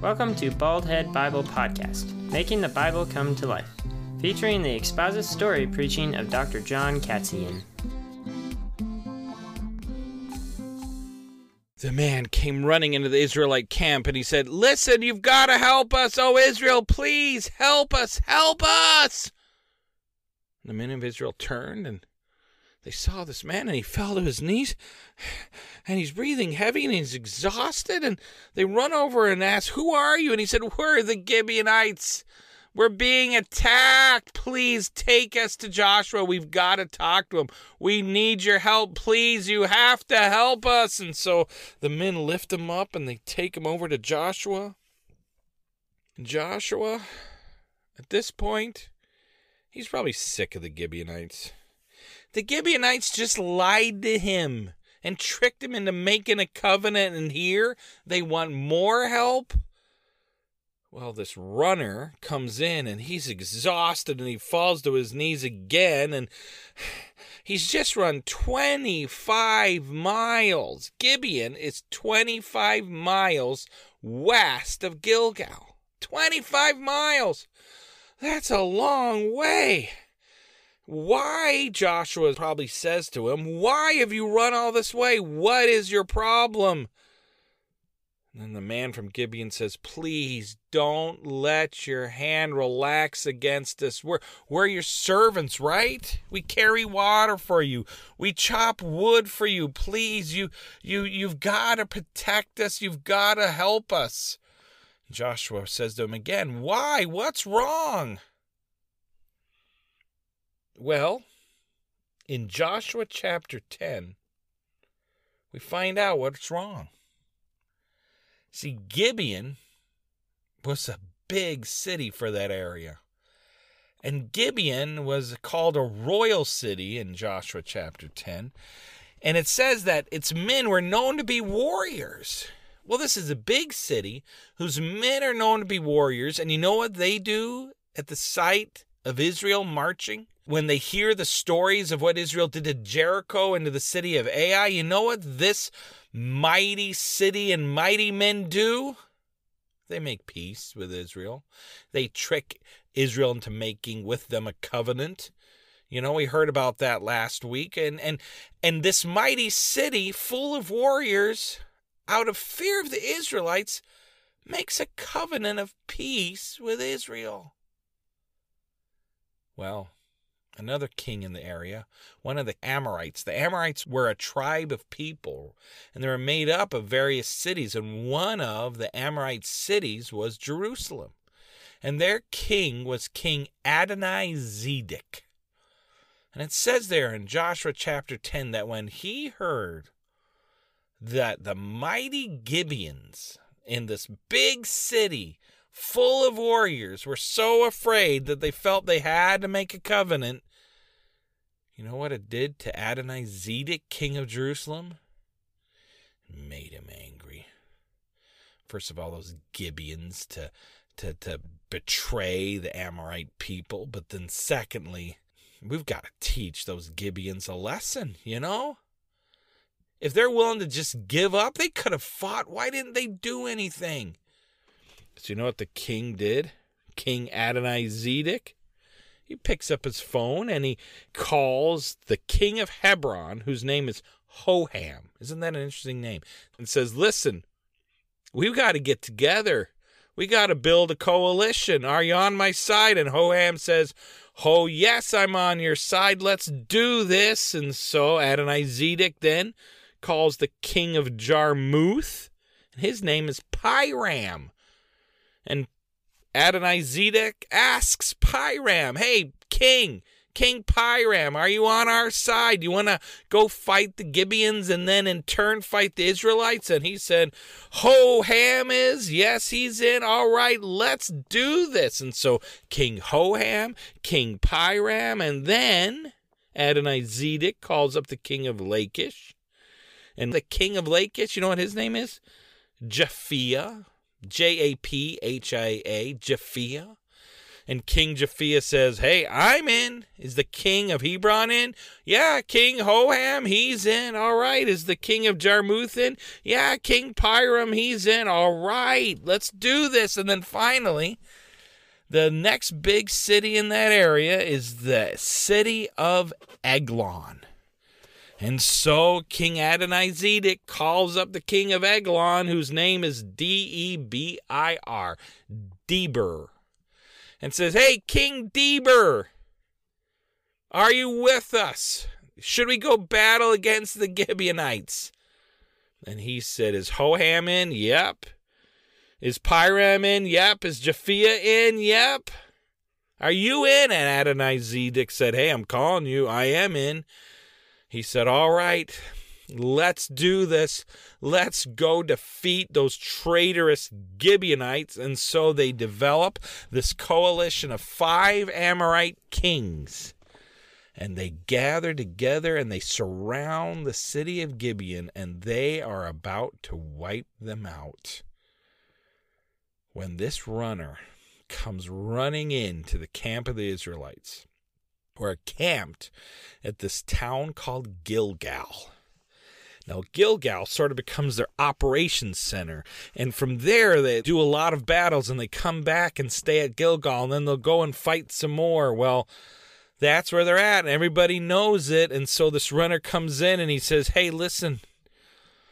Welcome to Baldhead Bible Podcast, making the Bible come to life, featuring the expository preaching of Dr. John Katzian. The man came running into the Israelite camp and he said, Listen, you've got to help us, oh Israel, please help us, help us. The men of Israel turned and they saw this man and he fell to his knees and he's breathing heavy and he's exhausted and they run over and ask who are you? And he said we're the gibeonites. We're being attacked. Please take us to joshua. We've got to talk to him. We need your help. Please you have to help us. And so the men lift him up and they take him over to joshua. Joshua at this point he's probably sick of the gibeonites the Gibeonites just lied to him and tricked him into making a covenant, and here they want more help. Well, this runner comes in and he's exhausted and he falls to his knees again and he's just run 25 miles. Gibeon is 25 miles west of Gilgal. 25 miles! That's a long way. Why, Joshua probably says to him, Why have you run all this way? What is your problem? And then the man from Gibeon says, Please don't let your hand relax against us. We're, we're your servants, right? We carry water for you. We chop wood for you. Please, you, you, you've got to protect us. You've got to help us. Joshua says to him again, Why? What's wrong? Well, in Joshua chapter 10, we find out what's wrong. See, Gibeon was a big city for that area. And Gibeon was called a royal city in Joshua chapter 10. And it says that its men were known to be warriors. Well, this is a big city whose men are known to be warriors. And you know what they do at the sight of Israel marching? when they hear the stories of what Israel did to Jericho and to the city of Ai, you know what this mighty city and mighty men do? They make peace with Israel. They trick Israel into making with them a covenant. You know, we heard about that last week. And and and this mighty city full of warriors, out of fear of the Israelites, makes a covenant of peace with Israel. Well, another king in the area, one of the Amorites. The Amorites were a tribe of people, and they were made up of various cities, and one of the Amorite cities was Jerusalem. And their king was King Adonai Zedek. And it says there in Joshua chapter 10 that when he heard that the mighty Gibeons in this big city full of warriors were so afraid that they felt they had to make a covenant you know what it did to Adonai Zedek, king of Jerusalem? Made him angry. First of all, those Gibeons to, to, to betray the Amorite people. But then, secondly, we've got to teach those Gibeons a lesson, you know? If they're willing to just give up, they could have fought. Why didn't they do anything? So, you know what the king did? King Adonai Zedek? he picks up his phone and he calls the king of Hebron, whose name is Hoham. Isn't that an interesting name? And says, Listen, we've got to get together. We got to build a coalition. Are you on my side? And Hoham says, Oh, yes, I'm on your side. Let's do this. And so Adonai Zedek then calls the king of Jarmuth. and His name is Piram. And Adonai Zedek asks Piram, Hey, king, King Piram, are you on our side? You want to go fight the Gibeons and then in turn fight the Israelites? And he said, Hoham is, yes, he's in. All right, let's do this. And so King Hoham, King Piram, and then Adonizedek calls up the king of Lachish. And the king of Lachish, you know what his name is? Japhia. J A P H I A. Japhia. And King Japhia says, Hey, I'm in. Is the king of Hebron in? Yeah, King Hoham, he's in. All right. Is the king of Jarmuth in? Yeah, King Piram, he's in. All right. Let's do this. And then finally, the next big city in that area is the city of Eglon. And so King Adonizedek calls up the king of Eglon, whose name is D E B I R, Debir, and says, Hey, King Debir, are you with us? Should we go battle against the Gibeonites? And he said, Is Hoham in? Yep. Is Piram in? Yep. Is Japhia in? Yep. Are you in? And Adonizedek said, Hey, I'm calling you. I am in. He said, All right, let's do this. Let's go defeat those traitorous Gibeonites. And so they develop this coalition of five Amorite kings. And they gather together and they surround the city of Gibeon, and they are about to wipe them out. When this runner comes running into the camp of the Israelites, were camped at this town called Gilgal. Now, Gilgal sort of becomes their operations center. And from there, they do a lot of battles and they come back and stay at Gilgal and then they'll go and fight some more. Well, that's where they're at and everybody knows it. And so this runner comes in and he says, Hey, listen,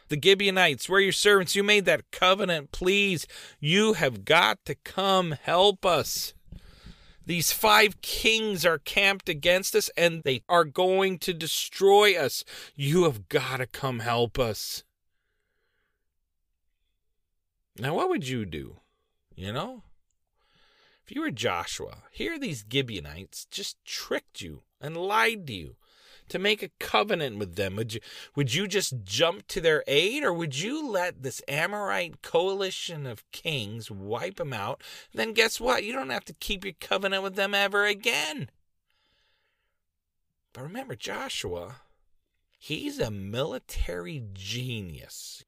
the Gibeonites, we're your servants. You made that covenant. Please, you have got to come help us. These five kings are camped against us and they are going to destroy us. You have got to come help us. Now, what would you do? You know? If you were Joshua, here these Gibeonites just tricked you and lied to you to make a covenant with them? Would you would you just jump to their aid or would you let this Amorite coalition of kings wipe them out? Then guess what? You don't have to keep your covenant with them ever again. But remember Joshua, he's a military genius.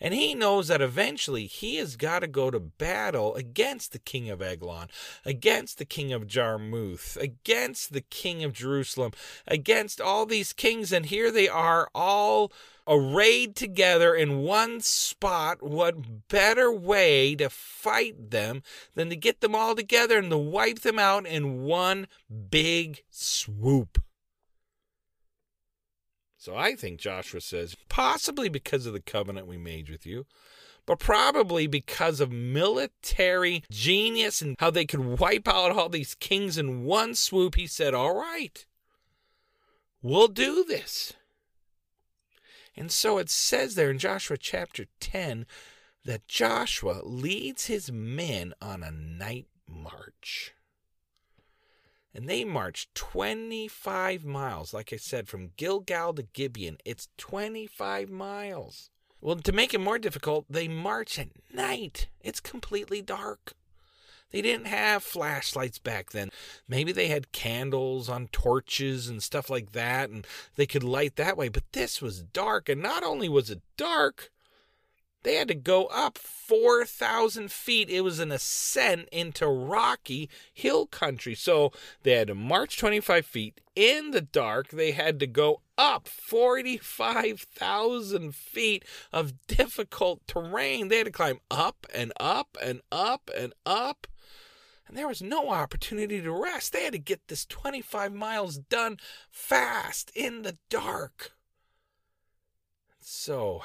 And he knows that eventually he has got to go to battle against the king of Eglon, against the king of Jarmuth, against the king of Jerusalem, against all these kings. And here they are all arrayed together in one spot. What better way to fight them than to get them all together and to wipe them out in one big swoop? So I think Joshua says, possibly because of the covenant we made with you, but probably because of military genius and how they could wipe out all these kings in one swoop, he said, All right, we'll do this. And so it says there in Joshua chapter 10 that Joshua leads his men on a night march. And they marched 25 miles. Like I said, from Gilgal to Gibeon, it's 25 miles. Well, to make it more difficult, they march at night. It's completely dark. They didn't have flashlights back then. Maybe they had candles on torches and stuff like that, and they could light that way. But this was dark, and not only was it dark, they had to go up 4,000 feet. It was an ascent into rocky hill country. So they had to march 25 feet in the dark. They had to go up 45,000 feet of difficult terrain. They had to climb up and up and up and up. And there was no opportunity to rest. They had to get this 25 miles done fast in the dark. So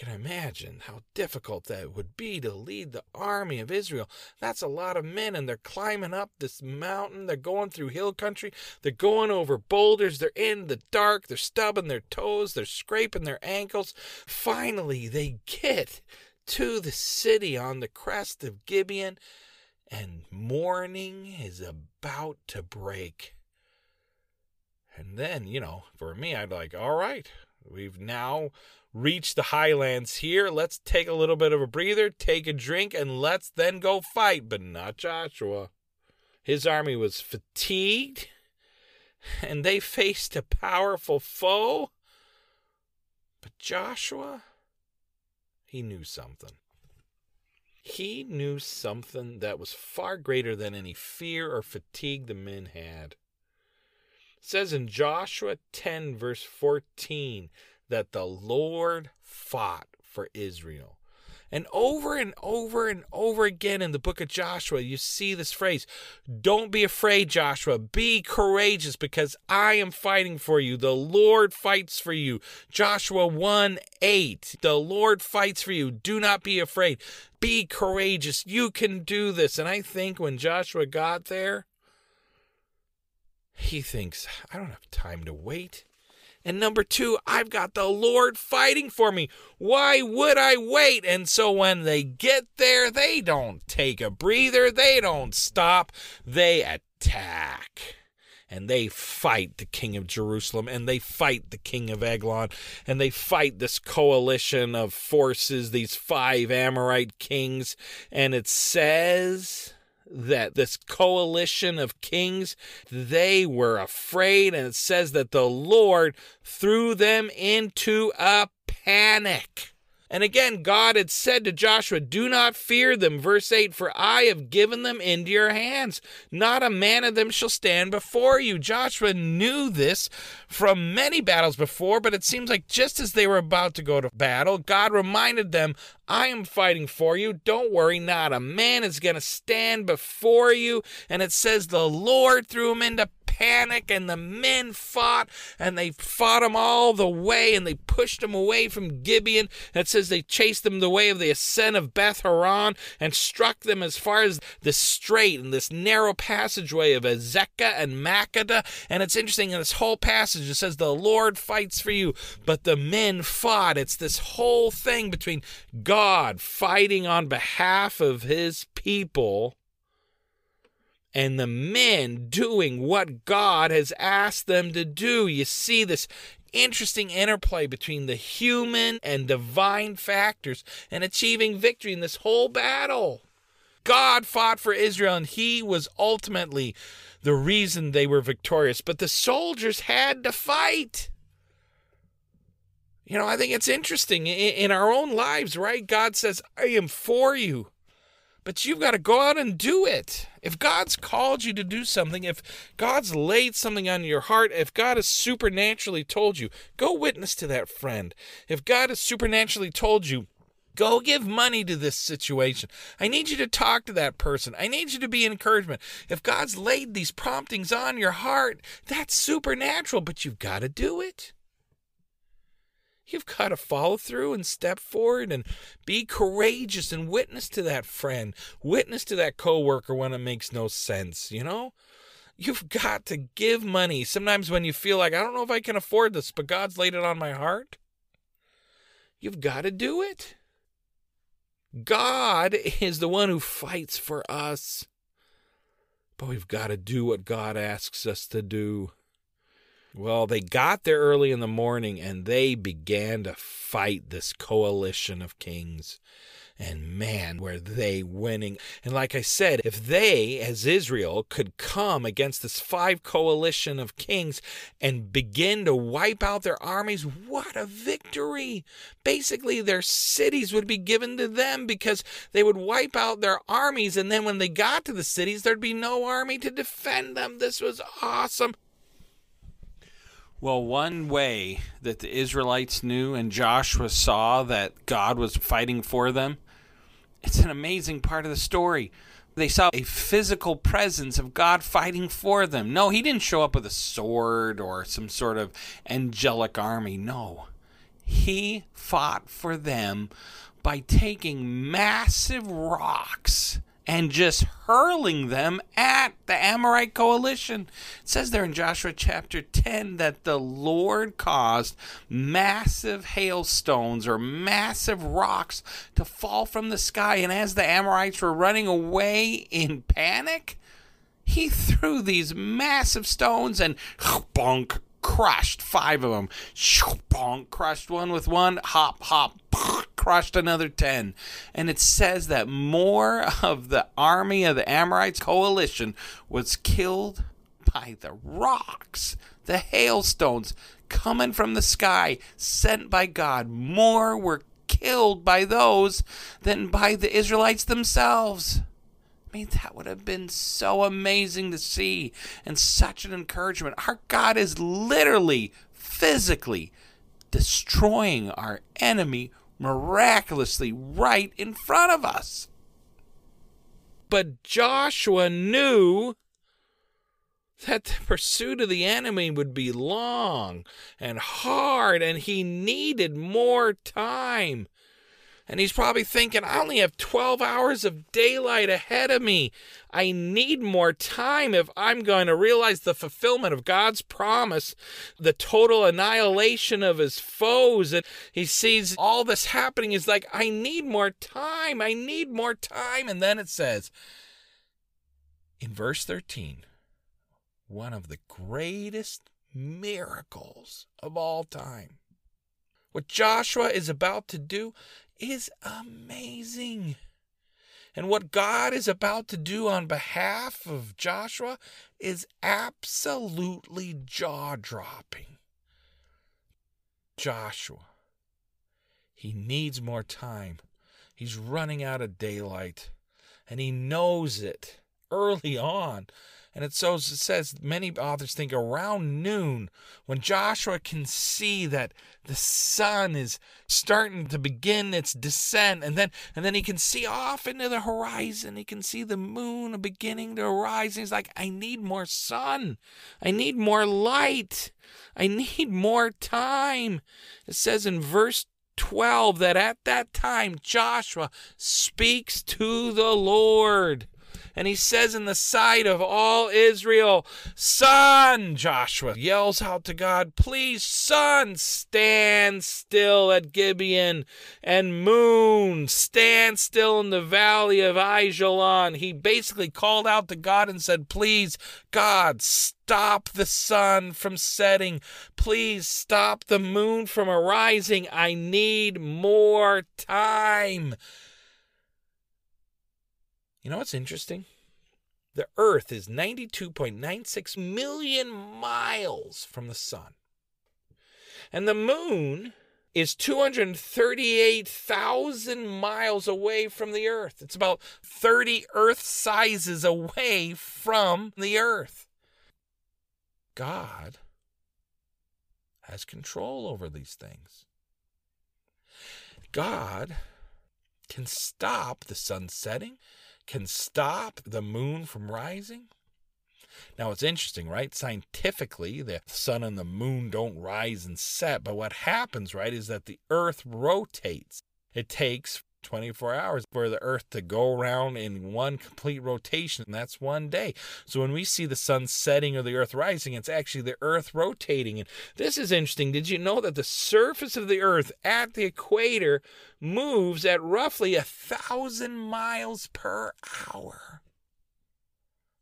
can imagine how difficult that would be to lead the army of Israel. That's a lot of men, and they're climbing up this mountain. They're going through hill country. They're going over boulders. They're in the dark. They're stubbing their toes. They're scraping their ankles. Finally, they get to the city on the crest of Gibeon. and morning is about to break. And then, you know, for me, I'd like, all right, we've now reached the highlands here. Let's take a little bit of a breather, take a drink, and let's then go fight. But not Joshua. His army was fatigued, and they faced a powerful foe. But Joshua, he knew something. He knew something that was far greater than any fear or fatigue the men had. It says in Joshua 10, verse 14, that the Lord fought for Israel. And over and over and over again in the book of Joshua, you see this phrase Don't be afraid, Joshua. Be courageous because I am fighting for you. The Lord fights for you. Joshua 1 8. The Lord fights for you. Do not be afraid. Be courageous. You can do this. And I think when Joshua got there, he thinks, I don't have time to wait. And number two, I've got the Lord fighting for me. Why would I wait? And so when they get there, they don't take a breather, they don't stop, they attack. And they fight the king of Jerusalem, and they fight the king of Eglon, and they fight this coalition of forces, these five Amorite kings. And it says that this coalition of kings they were afraid and it says that the lord threw them into a panic and again, God had said to Joshua, Do not fear them. Verse 8 For I have given them into your hands. Not a man of them shall stand before you. Joshua knew this from many battles before, but it seems like just as they were about to go to battle, God reminded them, I am fighting for you. Don't worry, not a man is going to stand before you. And it says, The Lord threw them into panic and the men fought and they fought them all the way and they pushed them away from Gibeon. It says they chased them the way of the ascent of Beth Horon and struck them as far as the strait and this narrow passageway of Azekah and Makkedah. And it's interesting in this whole passage, it says the Lord fights for you, but the men fought. It's this whole thing between God fighting on behalf of his people and the men doing what God has asked them to do. You see this interesting interplay between the human and divine factors and achieving victory in this whole battle. God fought for Israel and he was ultimately the reason they were victorious, but the soldiers had to fight. You know, I think it's interesting in our own lives, right? God says, I am for you but you've got to go out and do it. If God's called you to do something, if God's laid something on your heart, if God has supernaturally told you, go witness to that friend. If God has supernaturally told you, Go give money to this situation. I need you to talk to that person. I need you to be encouragement. If God's laid these promptings on your heart, that's supernatural, but you've got to do it. You've got to follow through and step forward and be courageous and witness to that friend, witness to that coworker when it makes no sense, you know? You've got to give money. Sometimes when you feel like, I don't know if I can afford this, but God's laid it on my heart, you've got to do it. God is the one who fights for us. But we've got to do what God asks us to do. Well, they got there early in the morning and they began to fight this coalition of kings. And man, were they winning. And like I said, if they, as Israel, could come against this five coalition of kings and begin to wipe out their armies, what a victory! Basically, their cities would be given to them because they would wipe out their armies. And then when they got to the cities, there'd be no army to defend them. This was awesome. Well, one way that the Israelites knew and Joshua saw that God was fighting for them, it's an amazing part of the story. They saw a physical presence of God fighting for them. No, he didn't show up with a sword or some sort of angelic army. No. He fought for them by taking massive rocks and just hurling them at the Amorite coalition. It says there in Joshua chapter 10 that the Lord caused massive hailstones or massive rocks to fall from the sky. And as the Amorites were running away in panic, he threw these massive stones and bonk, crushed five of them. Bonk, crushed one with one. Hop, hop, crushed another 10. And it says that more of the army of the Amorites coalition was killed by the rocks, the hailstones coming from the sky, sent by God. More were killed by those than by the Israelites themselves. I mean, that would have been so amazing to see and such an encouragement. Our God is literally, physically destroying our enemy miraculously right in front of us. But Joshua knew that the pursuit of the enemy would be long and hard, and he needed more time. And he's probably thinking, I only have 12 hours of daylight ahead of me. I need more time if I'm going to realize the fulfillment of God's promise, the total annihilation of his foes. And he sees all this happening. He's like, I need more time. I need more time. And then it says in verse 13, one of the greatest miracles of all time. What Joshua is about to do is amazing. And what God is about to do on behalf of Joshua is absolutely jaw dropping. Joshua, he needs more time. He's running out of daylight, and he knows it early on. And it so it says many authors think around noon when Joshua can see that the sun is starting to begin its descent. And then and then he can see off into the horizon. He can see the moon beginning to rise. And he's like I need more sun. I need more light. I need more time. It says in verse 12 that at that time Joshua speaks to the Lord and he says in the sight of all Israel, Sun, Joshua yells out to God, Please, sun, stand still at Gibeon, and moon, stand still in the valley of Ajalon. He basically called out to God and said, Please, God, stop the sun from setting. Please stop the moon from arising. I need more time. You know what's interesting? The Earth is 92.96 million miles from the sun. And the moon is 238,000 miles away from the Earth. It's about 30 Earth sizes away from the Earth. God has control over these things. God can stop the sun setting can stop the moon from rising? Now it's interesting, right? Scientifically, the sun and the moon don't rise and set, but what happens, right, is that the earth rotates. It takes 24 hours for the earth to go around in one complete rotation. And that's one day. So when we see the sun setting or the earth rising it's actually the earth rotating. And this is interesting. Did you know that the surface of the earth at the equator moves at roughly a thousand miles per hour?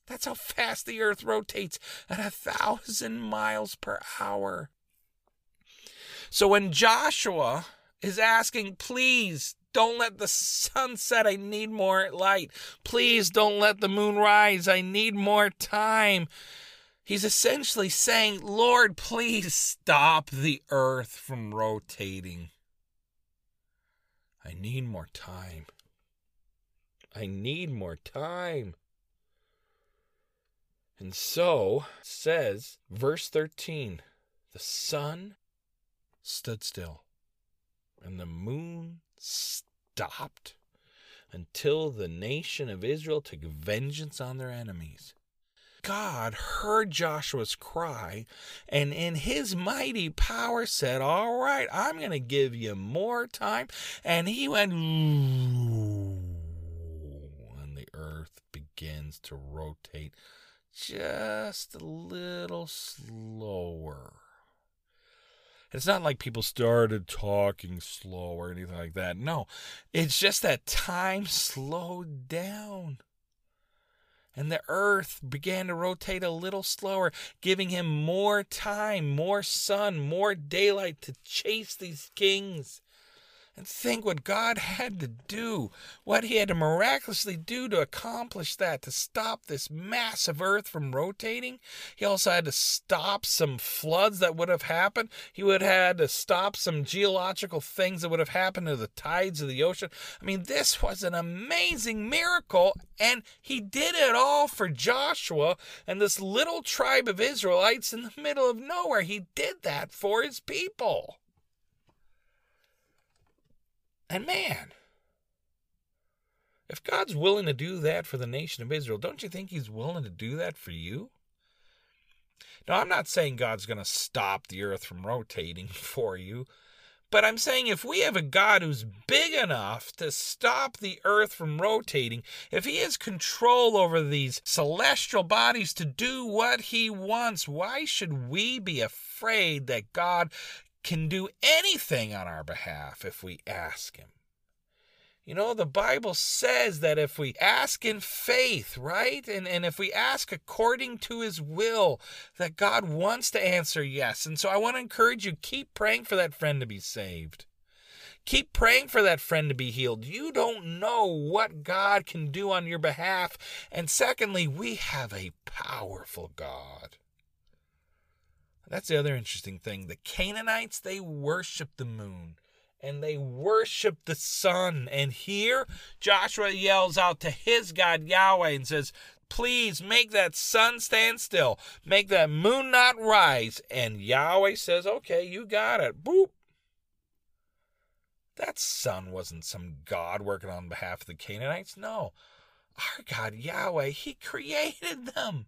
That's how fast the earth rotates at a thousand miles per hour. So when joshua is asking please don't let the sun set. I need more light. Please don't let the moon rise. I need more time. He's essentially saying, Lord, please stop the earth from rotating. I need more time. I need more time. And so says verse 13 the sun stood still, and the moon stopped until the nation of Israel took vengeance on their enemies. God heard Joshua's cry and in his mighty power said, All right, I'm going to give you more time. And he went, and the earth begins to rotate just a little slower. It's not like people started talking slow or anything like that. No, it's just that time slowed down. And the earth began to rotate a little slower, giving him more time, more sun, more daylight to chase these kings and think what God had to do, what He had to miraculously do to accomplish that, to stop this massive earth from rotating. He also had to stop some floods that would have happened. He would have had to stop some geological things that would have happened to the tides of the ocean. I mean, this was an amazing miracle, and He did it all for Joshua and this little tribe of Israelites in the middle of nowhere. He did that for His people. And man, if God's willing to do that for the nation of Israel, don't you think He's willing to do that for you? Now, I'm not saying God's going to stop the earth from rotating for you, but I'm saying if we have a God who's big enough to stop the earth from rotating, if He has control over these celestial bodies to do what He wants, why should we be afraid that God can do anything on our behalf if we ask Him. You know, the Bible says that if we ask in faith, right? And, and if we ask according to His will, that God wants to answer yes. And so I want to encourage you keep praying for that friend to be saved. Keep praying for that friend to be healed. You don't know what God can do on your behalf. And secondly, we have a powerful God. That's the other interesting thing. The Canaanites, they worship the moon and they worship the sun. And here, Joshua yells out to his God Yahweh and says, Please make that sun stand still, make that moon not rise. And Yahweh says, Okay, you got it. Boop. That sun wasn't some God working on behalf of the Canaanites. No. Our God Yahweh, He created them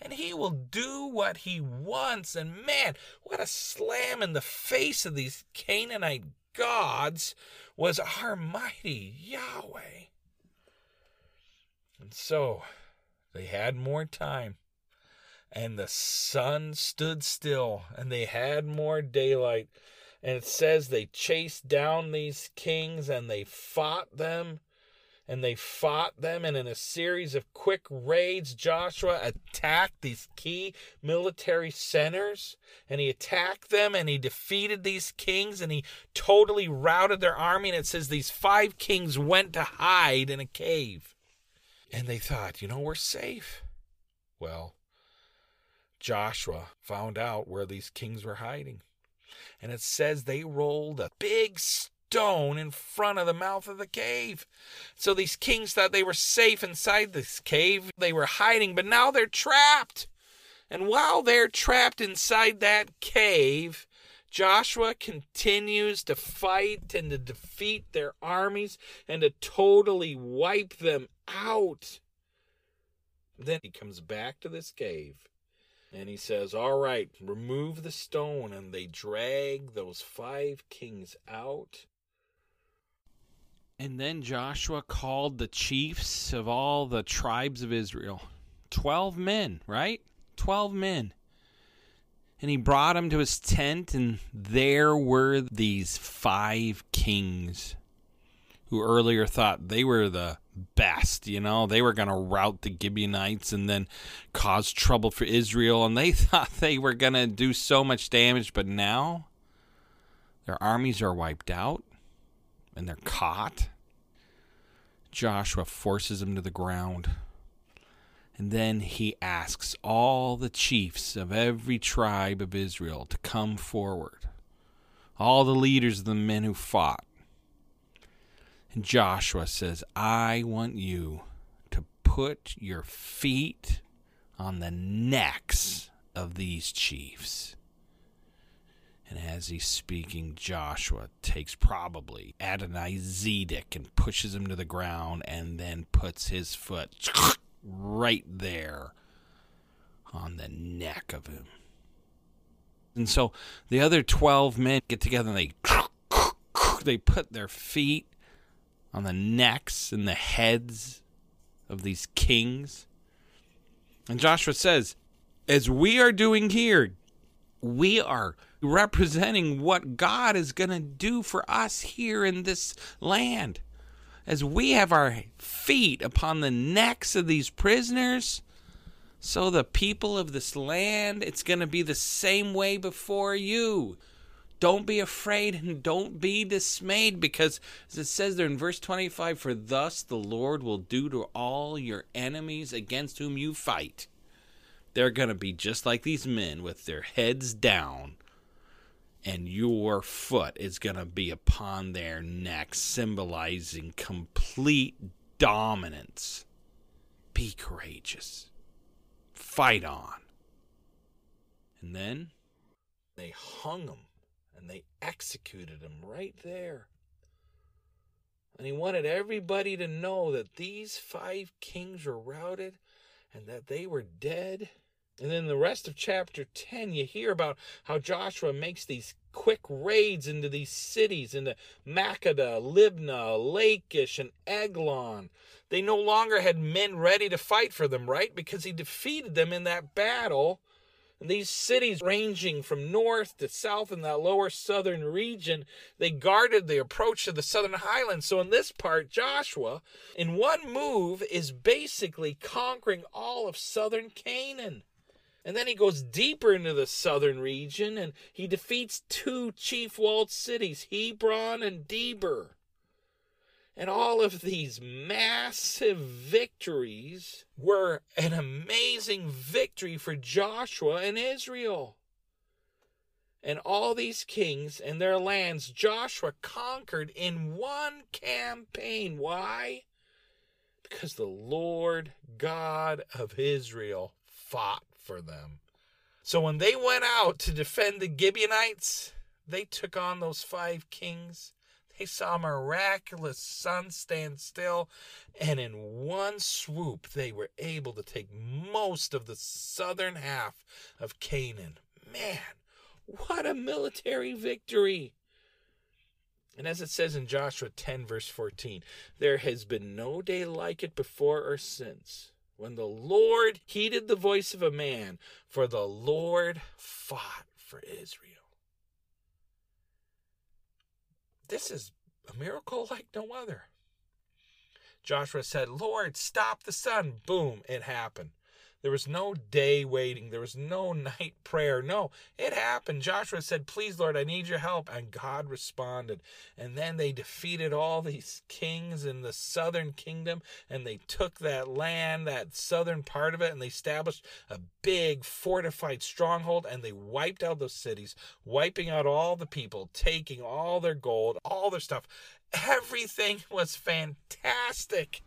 and he will do what he wants. And man, what a slam in the face of these Canaanite gods was our mighty Yahweh. And so they had more time, and the sun stood still, and they had more daylight. And it says they chased down these kings and they fought them and they fought them. And in a series of quick raids, Joshua attacked these key military centers and he attacked them and he defeated these kings and he totally routed their army. And it says these five kings went to hide in a cave. And they thought, you know, we're safe. Well, Joshua found out where these kings were hiding. And it says they rolled a big stone in front of the mouth of the cave. So these kings thought they were safe inside this cave. They were hiding, but now they're trapped. And while they're trapped inside that cave, Joshua continues to fight and to defeat their armies and to totally wipe them out. Then he comes back to this cave and he says, All right, remove the stone. And they drag those five kings out. And then Joshua called the chiefs of all the tribes of Israel. Twelve men, right? Twelve men. And he brought them to his tent, and there were these five kings who earlier thought they were the best, you know, they were going to rout the Gibeonites and then cause trouble for Israel, and they thought they were going to do so much damage, but now their armies are wiped out and they're caught. Joshua forces them to the ground. And then he asks all the chiefs of every tribe of Israel to come forward, all the leaders of the men who fought. And Joshua says, I want you to put your feet on the necks of these chiefs. And as he's speaking, Joshua takes probably Adonai Zedek and pushes him to the ground and then puts his foot right there on the neck of him. And so the other 12 men get together and they they put their feet on the necks and the heads of these kings. And Joshua says, as we are doing here, we are representing what God is going to do for us here in this land. As we have our feet upon the necks of these prisoners, so the people of this land, it's going to be the same way before you. Don't be afraid and don't be dismayed because, as it says there in verse 25, for thus the Lord will do to all your enemies against whom you fight. They're going to be just like these men with their heads down, and your foot is going to be upon their neck, symbolizing complete dominance. Be courageous. Fight on. And then they hung him and they executed him right there. And he wanted everybody to know that these five kings were routed and that they were dead. And then the rest of chapter 10, you hear about how Joshua makes these quick raids into these cities, into Makkedah, Libnah, Lachish, and Eglon. They no longer had men ready to fight for them, right? Because he defeated them in that battle and these cities, ranging from north to south in that lower southern region, they guarded the approach to the southern highlands. So, in this part, Joshua, in one move, is basically conquering all of southern Canaan. And then he goes deeper into the southern region and he defeats two chief walled cities, Hebron and Debir. And all of these massive victories were an amazing victory for Joshua and Israel. And all these kings and their lands Joshua conquered in one campaign. Why? Because the Lord God of Israel fought for them. So when they went out to defend the Gibeonites, they took on those five kings they saw a miraculous sun stand still, and in one swoop, they were able to take most of the southern half of Canaan. Man, what a military victory! And as it says in Joshua 10, verse 14, there has been no day like it before or since, when the Lord heeded the voice of a man, for the Lord fought for Israel. This is a miracle like no other. Joshua said, Lord, stop the sun. Boom, it happened. There was no day waiting. There was no night prayer. No, it happened. Joshua said, Please, Lord, I need your help. And God responded. And then they defeated all these kings in the southern kingdom and they took that land, that southern part of it, and they established a big fortified stronghold and they wiped out those cities, wiping out all the people, taking all their gold, all their stuff. Everything was fantastic.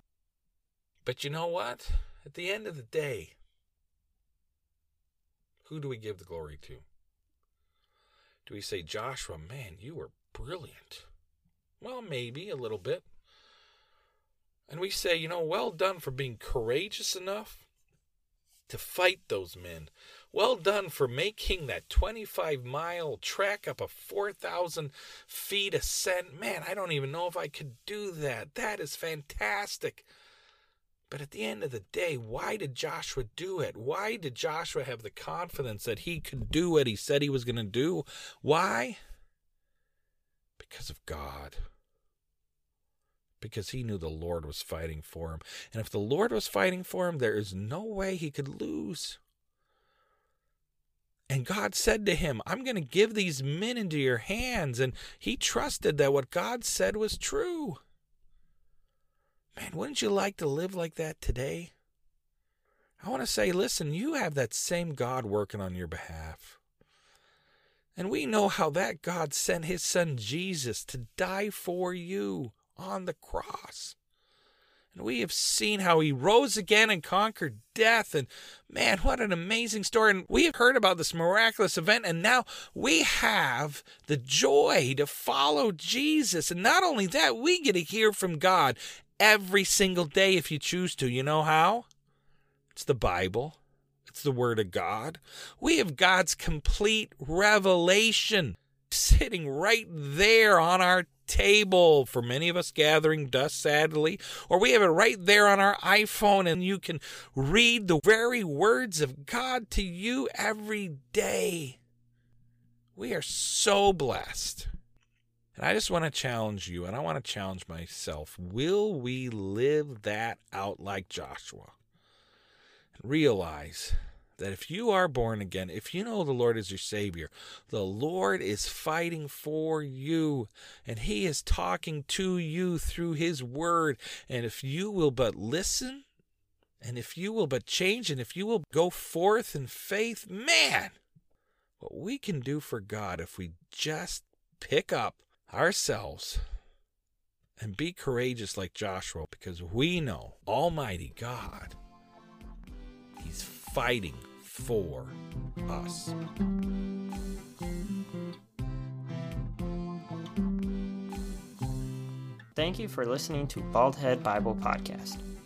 But you know what? At the end of the day, who do we give the glory to? Do we say, Joshua, man, you were brilliant? Well, maybe a little bit. And we say, you know, well done for being courageous enough to fight those men. Well done for making that 25 mile trek up a 4,000 feet ascent. Man, I don't even know if I could do that. That is fantastic. But at the end of the day, why did Joshua do it? Why did Joshua have the confidence that he could do what he said he was going to do? Why? Because of God. Because he knew the Lord was fighting for him. And if the Lord was fighting for him, there is no way he could lose. And God said to him, I'm going to give these men into your hands. And he trusted that what God said was true. Man, wouldn't you like to live like that today? I want to say, listen, you have that same God working on your behalf. And we know how that God sent his son Jesus to die for you on the cross. And we have seen how he rose again and conquered death. And man, what an amazing story. And we have heard about this miraculous event. And now we have the joy to follow Jesus. And not only that, we get to hear from God every single day if you choose to. You know how? It's the Bible, it's the Word of God. We have God's complete revelation. sitting right there on our table for many of us gathering dust sadly or we have it right there on our iphone and you can read the very words of god to you every day we are so blessed and i just want to challenge you and i want to challenge myself will we live that out like joshua and realize that if you are born again, if you know the Lord is your Savior, the Lord is fighting for you and He is talking to you through His Word. And if you will but listen, and if you will but change, and if you will go forth in faith, man, what we can do for God if we just pick up ourselves and be courageous like Joshua, because we know Almighty God, He's fighting for us. Thank you for listening to Baldhead Bible Podcast.